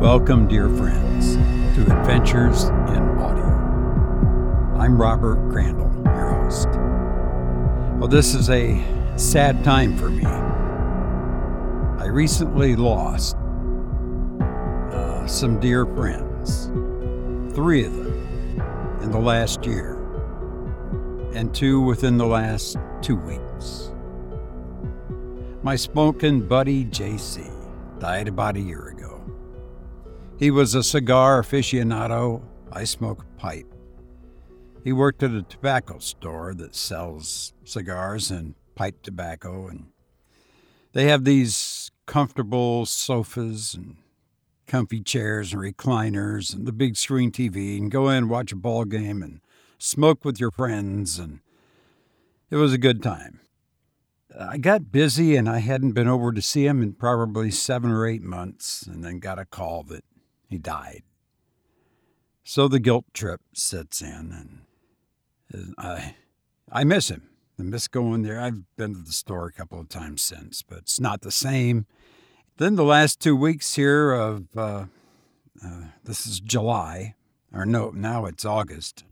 Welcome, dear friends, to Adventures in Audio. I'm Robert Crandall, your host. Well, this is a sad time for me. I recently lost uh, some dear friends, three of them in the last year, and two within the last two weeks. My smoking buddy JC died about a year ago. He was a cigar aficionado. I smoke pipe. He worked at a tobacco store that sells cigars and pipe tobacco, and they have these comfortable sofas and comfy chairs and recliners and the big screen TV and go in and watch a ball game and smoke with your friends and it was a good time. I got busy and I hadn't been over to see him in probably seven or eight months, and then got a call that he died. So the guilt trip sets in, and I, I miss him. I miss going there. I've been to the store a couple of times since, but it's not the same. Then the last two weeks here of uh, uh, this is July, or no, now it's August.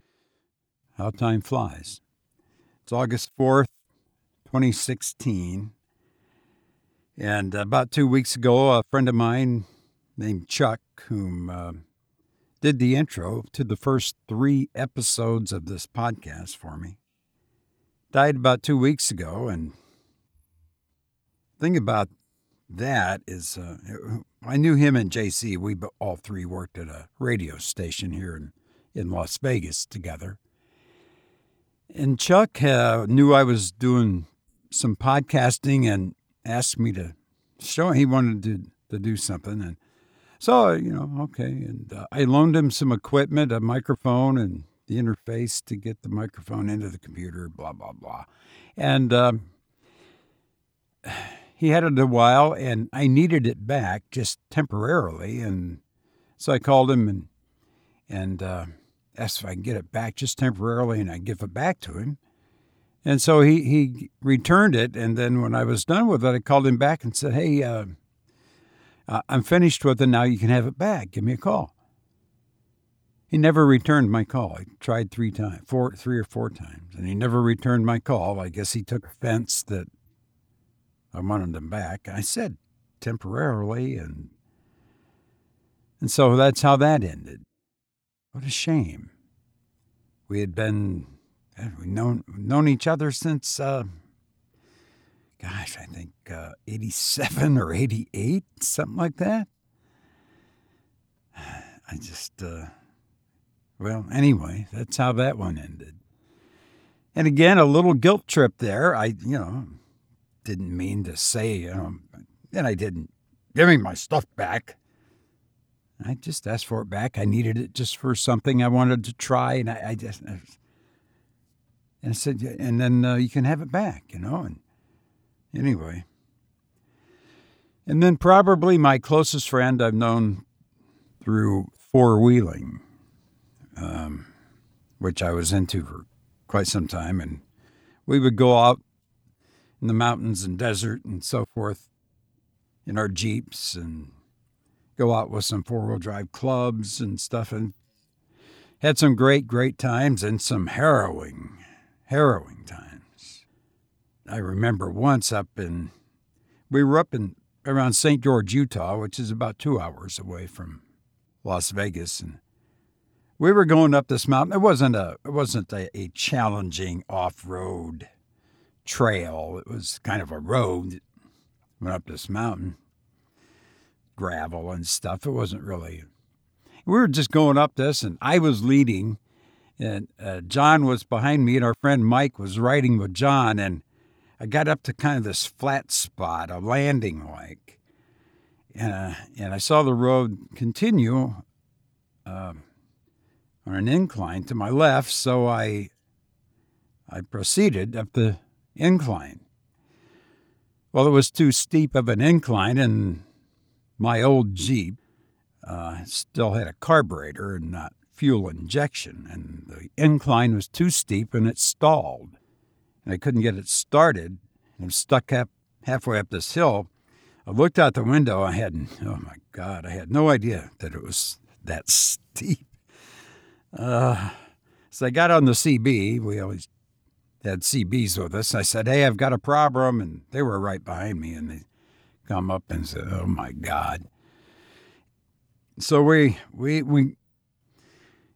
How time flies. It's August 4th, 2016. And about two weeks ago, a friend of mine named Chuck, whom uh, did the intro to the first three episodes of this podcast for me, died about two weeks ago. And thing about that is, uh, I knew him and JC. We all three worked at a radio station here in, in Las Vegas together. And Chuck uh, knew I was doing some podcasting and asked me to show he wanted to, to do something. And so, you know, okay. And uh, I loaned him some equipment, a microphone and the interface to get the microphone into the computer, blah, blah, blah. And um, he had it a while and I needed it back just temporarily. And so I called him and, and, uh, asked if I can get it back just temporarily and I give it back to him. And so he, he returned it. And then when I was done with it, I called him back and said, Hey, uh, I'm finished with it. Now you can have it back. Give me a call. He never returned my call. I tried three times, four, three or four times, and he never returned my call. I guess he took offense that I wanted them back. I said temporarily, and and so that's how that ended. What a shame. We had been we known known each other since, uh, gosh, I think uh, '87 or '88, something like that. I just, uh, well, anyway, that's how that one ended. And again, a little guilt trip there. I, you know, didn't mean to say, you know, and I didn't give me my stuff back. I just asked for it back. I needed it just for something I wanted to try, and I, I just. And I said, and then uh, you can have it back, you know. And anyway, and then probably my closest friend I've known through four wheeling, um, which I was into for quite some time, and we would go out in the mountains and desert and so forth in our jeeps and go out with some four wheel drive clubs and stuff, and had some great, great times and some harrowing harrowing times. I remember once up in, we were up in around St. George, Utah, which is about two hours away from Las Vegas, and we were going up this mountain. It wasn't a it wasn't a, a challenging off road trail. It was kind of a road that went up this mountain, gravel and stuff. It wasn't really. We were just going up this, and I was leading, and uh, John was behind me, and our friend Mike was riding with John. And I got up to kind of this flat spot, a landing like, and uh, and I saw the road continue uh, on an incline to my left. So I I proceeded up the incline. Well, it was too steep of an incline, and my old Jeep uh, still had a carburetor and not fuel injection, and the incline was too steep and it stalled. And I couldn't get it started. I'm stuck up halfway up this hill. I looked out the window. I had, oh my God, I had no idea that it was that steep. Uh, so I got on the CB. We always had CBs with us. I said, Hey, I've got a problem. And they were right behind me. And they come up and said, Oh my God. So we, we, we,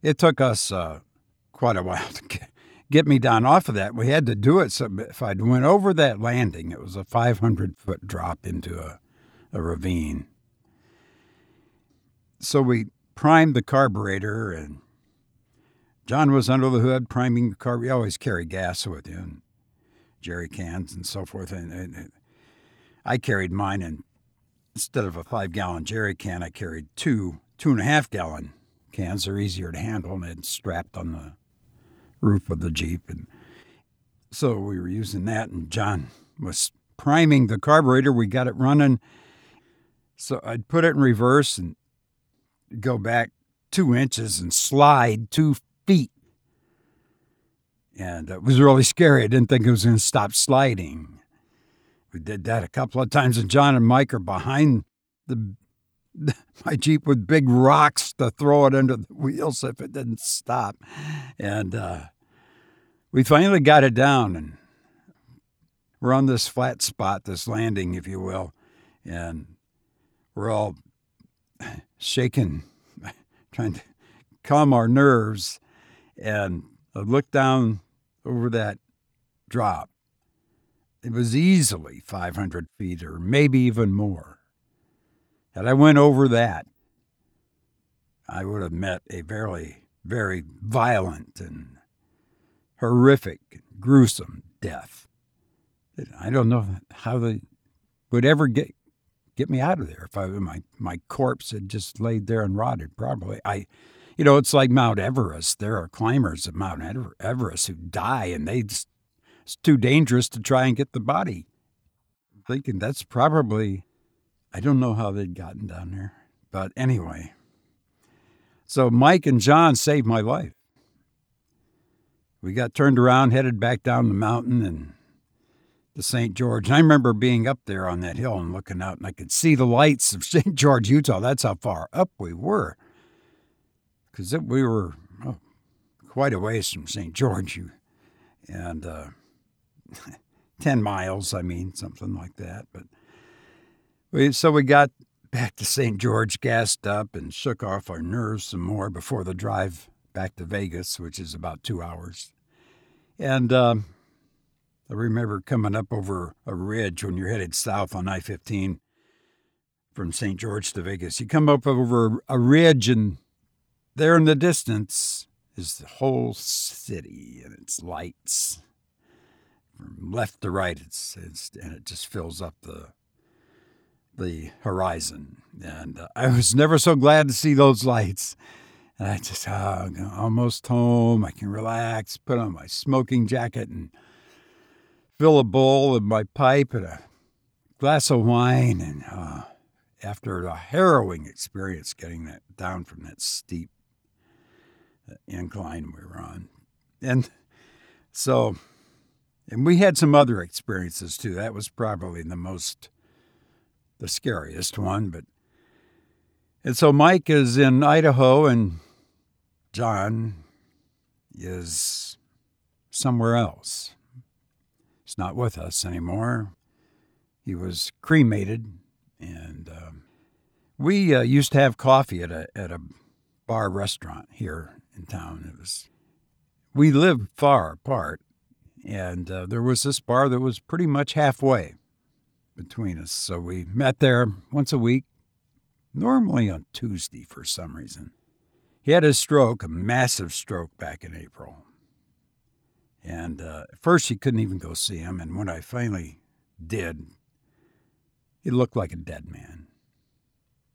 it took us uh, quite a while to get, get me down off of that. We had to do it. So if I'd went over that landing, it was a 500 foot drop into a, a ravine. So we primed the carburetor, and John was under the hood priming the car. We always carry gas with you, and jerry cans and so forth. And, and I carried mine, and instead of a five gallon jerry can, I carried two two and a half gallon cans. They're easier to handle, and it's strapped on the roof of the Jeep. And so we were using that, and John was priming the carburetor. We got it running. So I'd put it in reverse and go back two inches and slide two feet. And it was really scary. I didn't think it was going to stop sliding. We did that a couple of times, and John and Mike are behind the my Jeep with big rocks to throw it under the wheels if it didn't stop. And uh, we finally got it down, and we're on this flat spot, this landing, if you will, and we're all shaking, trying to calm our nerves. And I looked down over that drop. It was easily 500 feet or maybe even more. Had I went over that, I would have met a very, very violent and horrific, gruesome death. I don't know how they would ever get get me out of there if I my my corpse had just laid there and rotted. Probably I, you know, it's like Mount Everest. There are climbers of Mount Everest who die, and they just, it's too dangerous to try and get the body. I'm thinking that's probably I don't know how they'd gotten down there. But anyway, so Mike and John saved my life. We got turned around, headed back down the mountain and to St. George. And I remember being up there on that hill and looking out, and I could see the lights of St. George, Utah. That's how far up we were. Because we were oh, quite a ways from St. George. And uh, 10 miles, I mean, something like that. But we, so we got back to St. George, gassed up, and shook off our nerves some more before the drive back to Vegas, which is about two hours. And um, I remember coming up over a ridge when you're headed south on I 15 from St. George to Vegas. You come up over a ridge, and there in the distance is the whole city and its lights. From left to right, it's, it's and it just fills up the the horizon. And uh, I was never so glad to see those lights. And I just, uh, almost home. I can relax, put on my smoking jacket and fill a bowl of my pipe and a glass of wine. And uh, after a harrowing experience getting that down from that steep uh, incline we were on. And so, and we had some other experiences too. That was probably the most the scariest one. But and so Mike is in Idaho, and John is somewhere else. He's not with us anymore. He was cremated, and um, we uh, used to have coffee at a at a bar restaurant here in town. It was we lived far apart, and uh, there was this bar that was pretty much halfway between us. So we met there once a week, normally on Tuesday for some reason. He had a stroke, a massive stroke back in April. And uh, at first, he couldn't even go see him. And when I finally did, he looked like a dead man.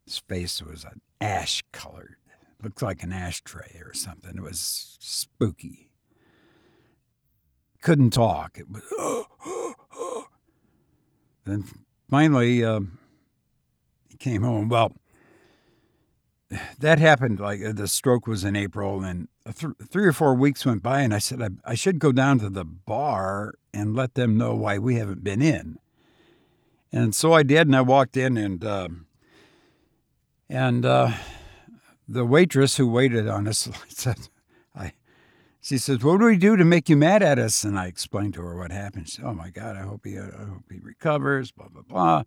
His face was an ash colored, looked like an ashtray or something. It was spooky. Couldn't talk. It was, then finally, uh, he came home. Well, that happened like uh, the stroke was in April, and th- three or four weeks went by, and I said I, I, should go down to the bar and let them know why we haven't been in. And so I did, and I walked in, and uh, And uh, the waitress who waited on us said, I, she says, what do we do to make you mad at us? And I explained to her what happened. She said, oh my God, I hope he, I hope he recovers, blah, blah, blah.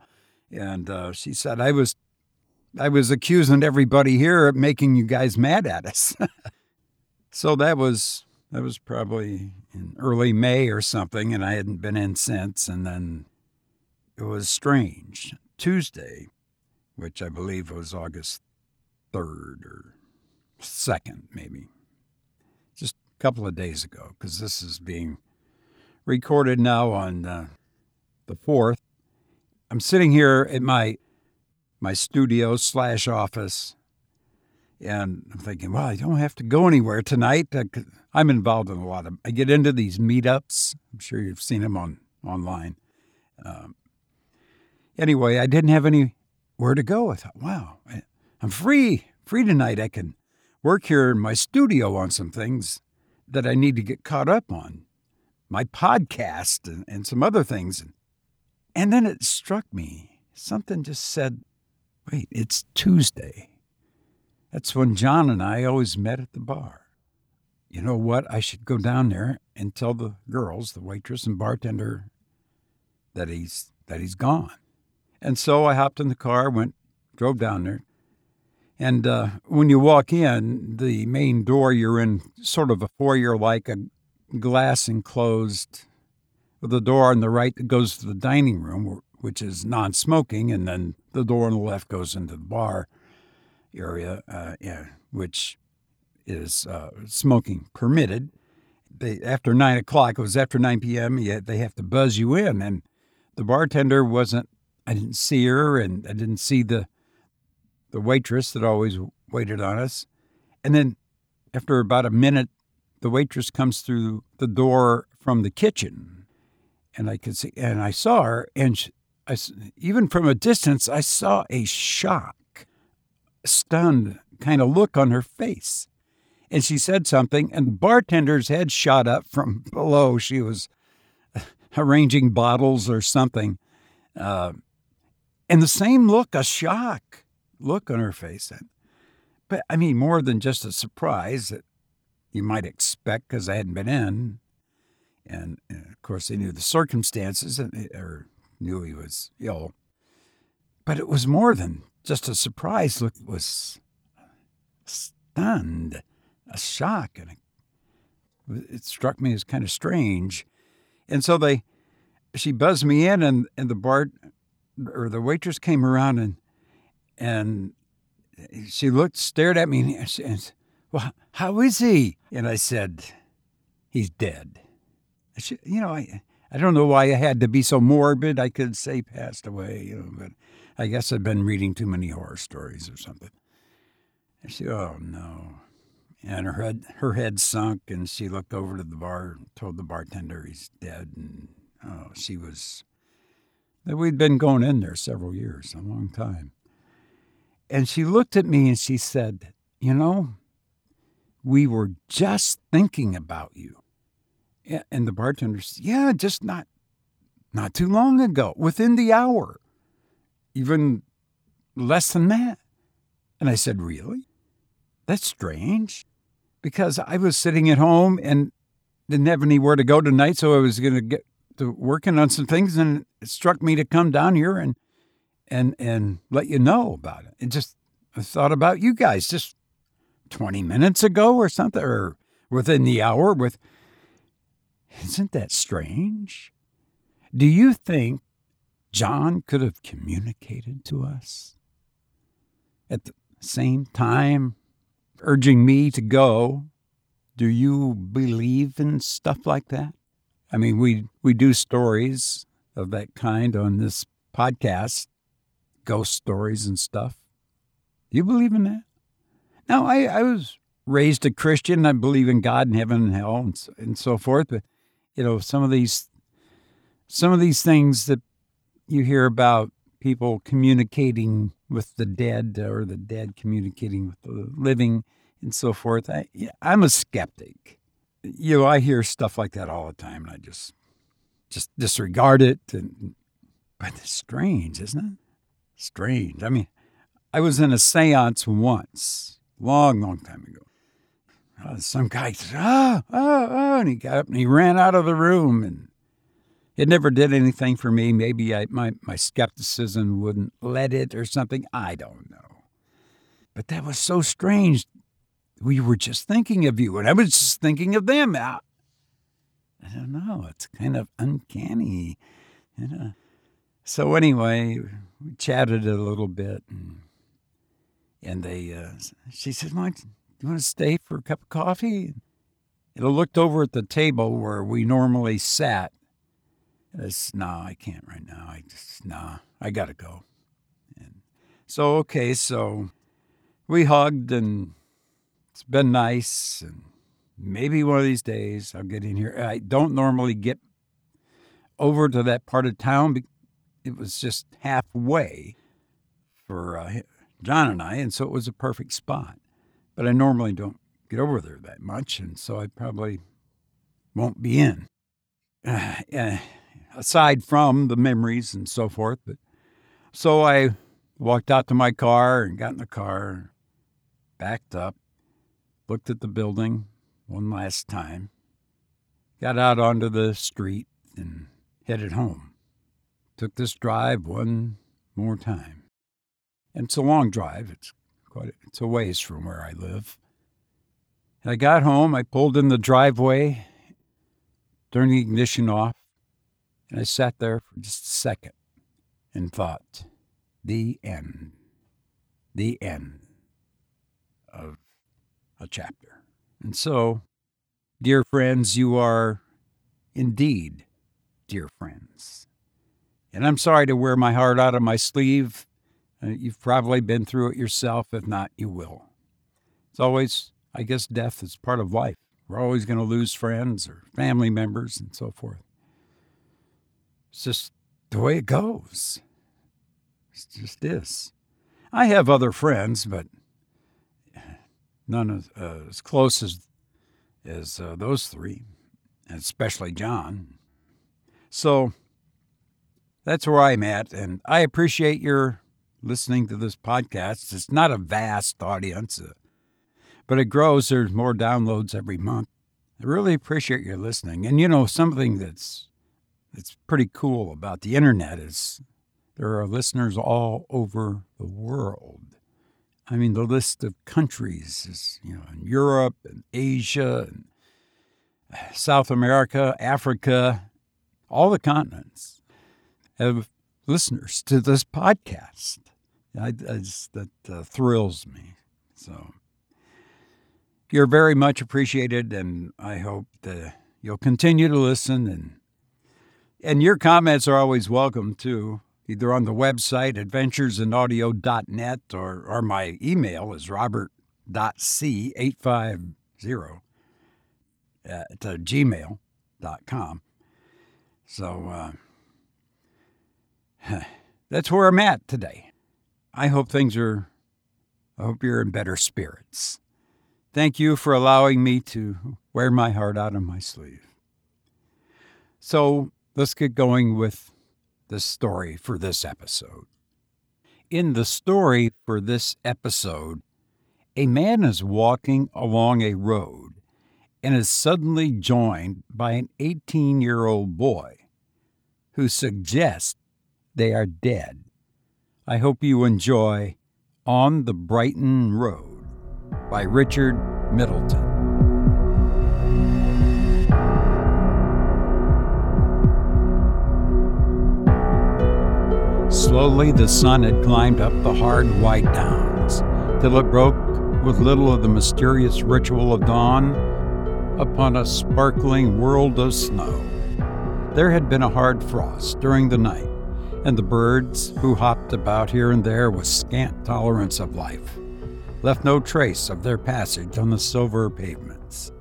And uh, she said, I was, I was accusing everybody here of making you guys mad at us. so that was, that was probably in early May or something. And I hadn't been in since. And then it was strange. Tuesday, which I believe was August 3rd or 2nd, maybe. Couple of days ago, because this is being recorded now on uh, the 4th. I'm sitting here at my my studio slash office, and I'm thinking, well, I don't have to go anywhere tonight. I'm involved in a lot of. I get into these meetups. I'm sure you've seen them on online. Um, anyway, I didn't have anywhere to go. I thought, wow, I'm free, free tonight. I can work here in my studio on some things that I need to get caught up on, my podcast and, and some other things. And then it struck me. Something just said, wait, it's Tuesday. That's when John and I always met at the bar. You know what? I should go down there and tell the girls, the waitress and bartender, that he's that he's gone. And so I hopped in the car, went, drove down there. And uh, when you walk in, the main door, you're in sort of a foyer like a glass enclosed with a door on the right that goes to the dining room, which is non smoking, and then the door on the left goes into the bar area, uh, yeah, which is uh, smoking permitted. They, after nine o'clock, it was after 9 p.m., yeah, they have to buzz you in. And the bartender wasn't I didn't see her, and I didn't see the the waitress that always waited on us. And then, after about a minute, the waitress comes through the door from the kitchen, and I could see, and I saw her, and she, I, even from a distance, I saw a shock, stunned kind of look on her face. And she said something, and the bartender's head shot up from below. She was arranging bottles or something. Uh, and the same look, a shock look on her face. But I mean, more than just a surprise that you might expect because I hadn't been in. And, and, of course, they knew the circumstances and, eh, or knew he was ill. But it was more than just a surprise look. It was stunned, a shock. And it, it struck me as kind of strange. And so they, she buzzed me in, and, and the bar or the waitress came around and and she looked, stared at me, and, said, "Well, how is he?" And I said, "He's dead." She, you know, I I don't know why I had to be so morbid. I could say passed away, you know, but I guess I've been reading too many horror stories or something. And she, oh no. And her head, her head sunk, and she looked over to the bar, and told the bartender he's dead, and oh, she was that We'd been going in there several years, a long time. And she looked at me and she said, You know, we were just thinking about you. And the bartender said, Yeah, just not not too long ago, within the hour, even less than that. And I said, Really? That's strange. Because I was sitting at home and didn't have anywhere to go tonight, so I was going to get to working on some things, and it struck me to come down here and and and let you know about it. It just I thought about you guys just 20 minutes ago or something, or within the hour. With isn't that strange? Do you think John could have communicated to us at the same time, urging me to go? Do you believe in stuff like that? I mean, we we do stories of that kind on this podcast, ghost stories and stuff. Do you believe in that? Now, I, I was raised a Christian. I believe in God and heaven and hell and, and so forth. But you know, some of these some of these things that you hear about people communicating with the dead or the dead communicating with the living and so forth. I, I'm a skeptic you know, I hear stuff like that all the time, and I just just disregard it. And but it's strange, isn't it? Strange. I mean, I was in a seance once, long, long time ago. Uh, some guy said, oh, ah, oh, ah, oh, ah, and he got up and he ran out of the room. And it never did anything for me. Maybe I, my, my skepticism wouldn't let it or something. I don't know. But that was so strange. We were just thinking of you, and I was just thinking of them. I, I don't know. It's kind of uncanny. You know? So, anyway, we chatted a little bit. And, and they, uh, she said, "Mike, do you want to stay for a cup of coffee?" And I looked over at the table where we normally sat. And I said, "No, I can't right now. I just no, I gotta go." And so okay, so we hugged, and it's been nice. And maybe one of these days I'll get in here. I don't normally get over to that part of town. It was just halfway for uh, John and I, and so it was a perfect spot. But I normally don't get over there that much, and so I probably won't be in. Uh, uh, aside from the memories and so forth, but so I walked out to my car and got in the car, backed up, looked at the building one last time, got out onto the street and headed home. Took this drive one more time. And it's a long drive. It's quite it's a ways from where I live. And I got home, I pulled in the driveway, turned the ignition off, and I sat there for just a second and thought, the end. The end of a chapter. And so, dear friends, you are indeed dear friends. And I'm sorry to wear my heart out of my sleeve uh, you've probably been through it yourself. If not, you will. It's always, I guess, death is part of life. We're always going to lose friends or family members and so forth. It's just the way it goes. It's just this. I have other friends, but none as, uh, as close as as uh, those three, especially John. So that's where I'm at, and I appreciate your listening to this podcast. It's not a vast audience, uh, but it grows. There's more downloads every month. I really appreciate your listening. And you know, something that's that's pretty cool about the internet is there are listeners all over the world. I mean, the list of countries is, you know, in Europe and Asia and South America, Africa, all the continents have listeners to this podcast. I, I just, that uh, thrills me. So you're very much appreciated, and I hope that you'll continue to listen. and And your comments are always welcome too, either on the website adventuresinaudio.net or or my email is robert.c850 at uh, gmail.com. So. Uh, that's where I'm at today. I hope things are, I hope you're in better spirits. Thank you for allowing me to wear my heart out on my sleeve. So let's get going with the story for this episode. In the story for this episode, a man is walking along a road and is suddenly joined by an 18 year old boy who suggests they are dead. I hope you enjoy On the Brighton Road by Richard Middleton. Slowly the sun had climbed up the hard white downs till it broke with little of the mysterious ritual of dawn upon a sparkling world of snow. There had been a hard frost during the night and the birds, who hopped about here and there with scant tolerance of life, left no trace of their passage on the silver pavements.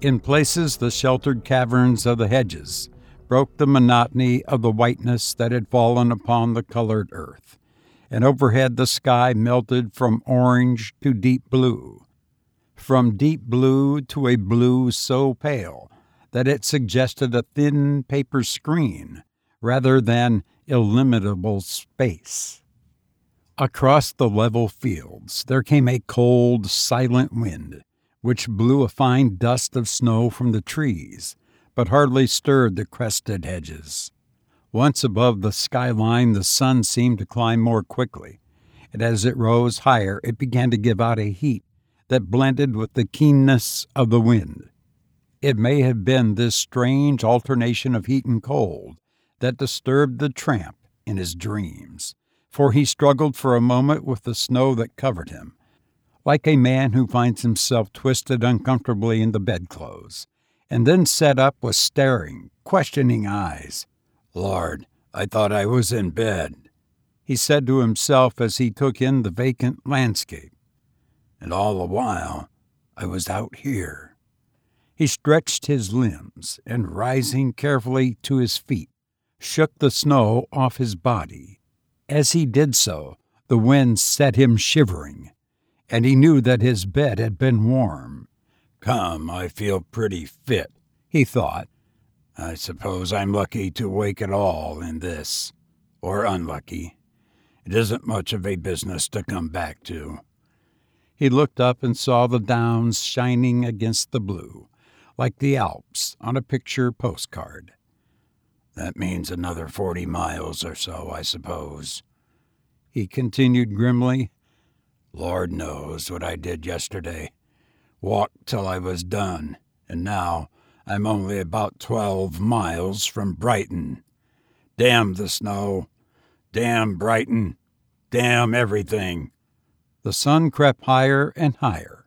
In places, the sheltered caverns of the hedges broke the monotony of the whiteness that had fallen upon the colored earth, and overhead the sky melted from orange to deep blue, from deep blue to a blue so pale that it suggested a thin paper screen rather than illimitable space. Across the level fields there came a cold, silent wind, which blew a fine dust of snow from the trees, but hardly stirred the crested hedges. Once above the skyline, the sun seemed to climb more quickly, and as it rose higher, it began to give out a heat that blended with the keenness of the wind. It may have been this strange alternation of heat and cold that disturbed the tramp in his dreams, for he struggled for a moment with the snow that covered him, like a man who finds himself twisted uncomfortably in the bedclothes, and then sat up with staring, questioning eyes. Lord, I thought I was in bed, he said to himself as he took in the vacant landscape. And all the while, I was out here. He stretched his limbs and, rising carefully to his feet, shook the snow off his body. As he did so, the wind set him shivering, and he knew that his bed had been warm. Come, I feel pretty fit, he thought. I suppose I'm lucky to wake at all in this, or unlucky. It isn't much of a business to come back to. He looked up and saw the downs shining against the blue, like the Alps on a picture postcard. That means another forty miles or so, I suppose. He continued grimly. Lord knows what I did yesterday. Walked till I was done, and now I'm only about twelve miles from Brighton. Damn the snow. Damn Brighton. Damn everything. The sun crept higher and higher,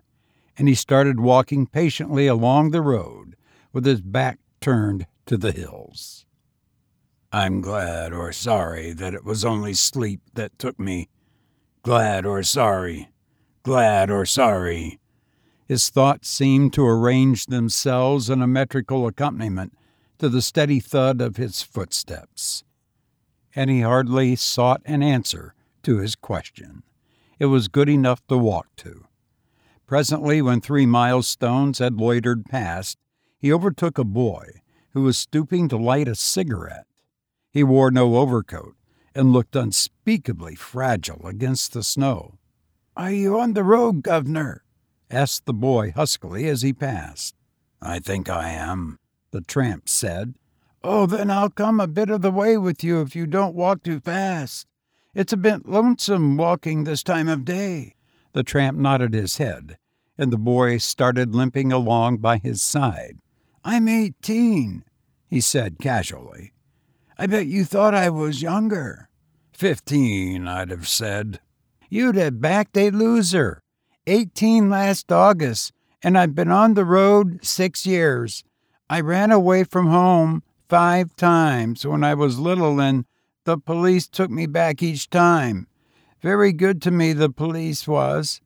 and he started walking patiently along the road with his back turned to the hills. I'm glad or sorry that it was only sleep that took me. Glad or sorry. Glad or sorry. His thoughts seemed to arrange themselves in a metrical accompaniment to the steady thud of his footsteps. And he hardly sought an answer to his question it was good enough to walk to. Presently, when three milestones had loitered past, he overtook a boy who was stooping to light a cigarette. He wore no overcoat and looked unspeakably fragile against the snow. Are you on the road, Governor? asked the boy huskily as he passed. I think I am, the tramp said. Oh, then I'll come a bit of the way with you if you don't walk too fast. It's a bit lonesome walking this time of day. The tramp nodded his head, and the boy started limping along by his side. I'm eighteen, he said casually. I bet you thought I was younger. Fifteen, I'd have said. You'd have backed a loser. Eighteen last August, and I've been on the road six years. I ran away from home five times when I was little and the police took me back each time. Very good to me, the police was.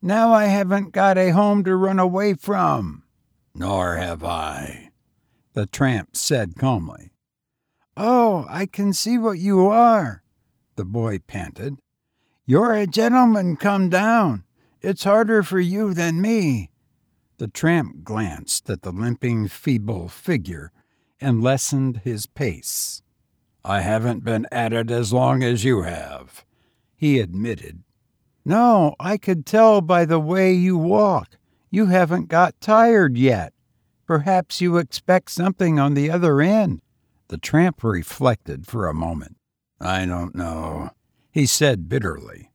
Now I haven't got a home to run away from. Nor have I, the tramp said calmly. Oh, I can see what you are, the boy panted. You're a gentleman come down. It's harder for you than me. The tramp glanced at the limping, feeble figure and lessened his pace. I haven't been at it as long as you have, he admitted. No, I could tell by the way you walk. You haven't got tired yet. Perhaps you expect something on the other end. The tramp reflected for a moment. I don't know, he said bitterly.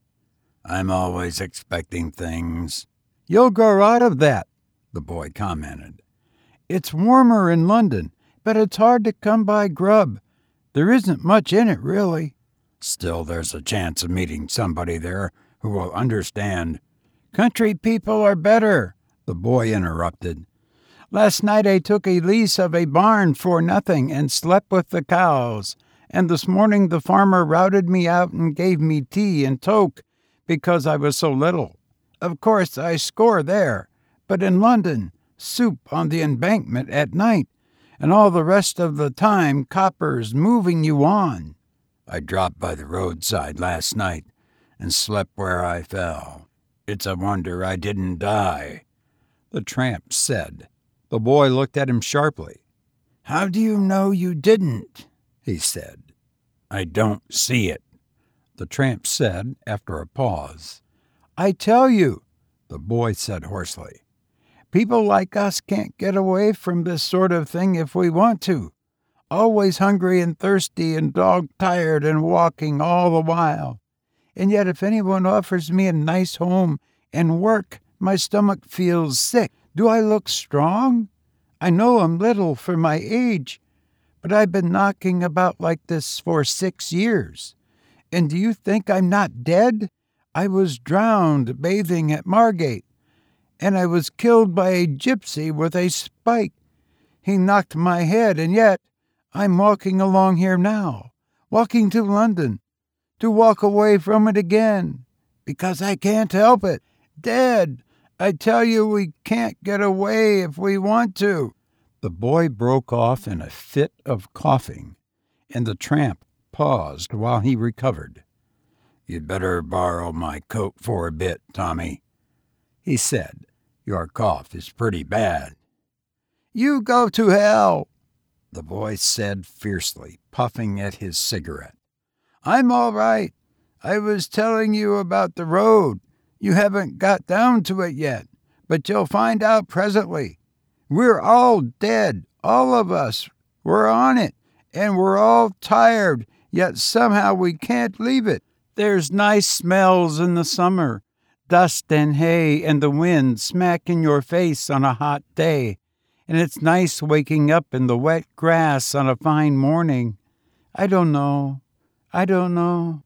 I'm always expecting things. You'll grow out of that, the boy commented. It's warmer in London, but it's hard to come by grub. There isn't much in it, really. Still, there's a chance of meeting somebody there who will understand. Country people are better, the boy interrupted. Last night I took a lease of a barn for nothing and slept with the cows, and this morning the farmer routed me out and gave me tea and toke because I was so little. Of course, I score there, but in London, soup on the embankment at night and all the rest of the time coppers moving you on. I dropped by the roadside last night and slept where I fell. It's a wonder I didn't die, the tramp said. The boy looked at him sharply. How do you know you didn't? he said. I don't see it, the tramp said after a pause. I tell you, the boy said hoarsely, people like us can't get away from this sort of thing if we want to. Always hungry and thirsty and dog tired and walking all the while. And yet, if anyone offers me a nice home and work, my stomach feels sick. Do I look strong? I know I'm little for my age, but I've been knocking about like this for six years. And do you think I'm not dead? I was drowned bathing at Margate, and I was killed by a gypsy with a spike. He knocked my head, and yet I'm walking along here now, walking to London, to walk away from it again, because I can't help it. Dead! I tell you, we can't get away if we want to. The boy broke off in a fit of coughing, and the tramp paused while he recovered. You'd better borrow my coat for a bit, Tommy, he said. Your cough is pretty bad. You go to hell, the boy said fiercely, puffing at his cigarette. I'm all right. I was telling you about the road. You haven't got down to it yet, but you'll find out presently. We're all dead, all of us. We're on it, and we're all tired yet somehow we can't leave it. There's nice smells in the summer dust and hay and the wind smack in your face on a hot day. And it's nice waking up in the wet grass on a fine morning. I don't know. I don't know.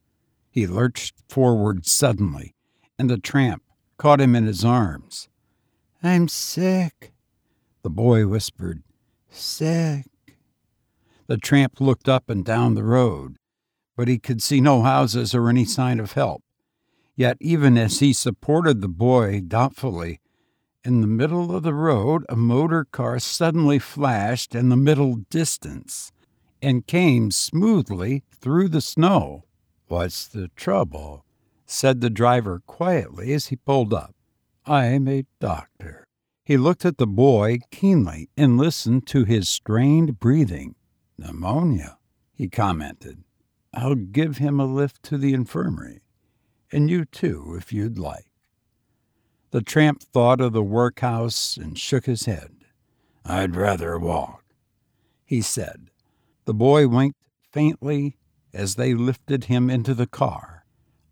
He lurched forward suddenly, and the tramp caught him in his arms. I'm sick, the boy whispered. Sick. The tramp looked up and down the road, but he could see no houses or any sign of help. Yet, even as he supported the boy doubtfully, in the middle of the road a motor car suddenly flashed in the middle distance and came smoothly through the snow. What's the trouble? Said the driver quietly as he pulled up. I'm a doctor. He looked at the boy keenly and listened to his strained breathing. Pneumonia, he commented. I'll give him a lift to the infirmary, and you too, if you'd like. The tramp thought of the workhouse and shook his head. I'd rather walk, he said. The boy winked faintly as they lifted him into the car.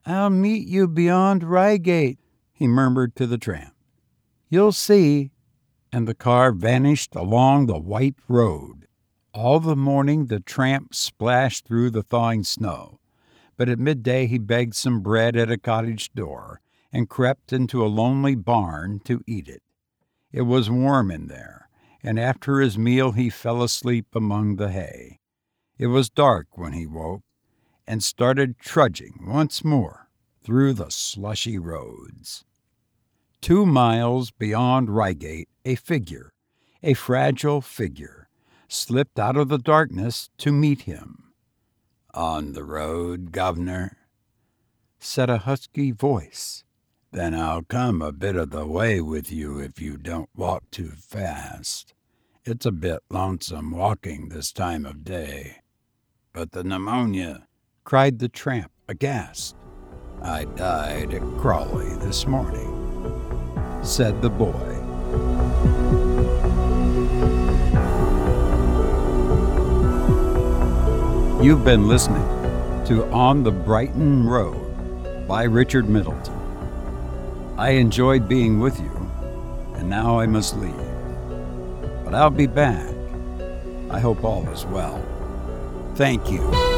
I'll meet you beyond Reigate, he murmured to the tramp. You'll see. And the car vanished along the white road. All the morning the tramp splashed through the thawing snow, but at midday he begged some bread at a cottage door and crept into a lonely barn to eat it. It was warm in there, and after his meal he fell asleep among the hay. It was dark when he woke and started trudging once more through the slushy roads. Two miles beyond Reigate, a figure, a fragile figure, slipped out of the darkness to meet him. On the road, governor, said a husky voice. Then I'll come a bit of the way with you if you don't walk too fast. It's a bit lonesome walking this time of day. But the pneumonia, cried the tramp, aghast. I died at Crawley this morning, said the boy. You've been listening to On the Brighton Road by Richard Middleton. I enjoyed being with you, and now I must leave. But I'll be back. I hope all is well. Thank you.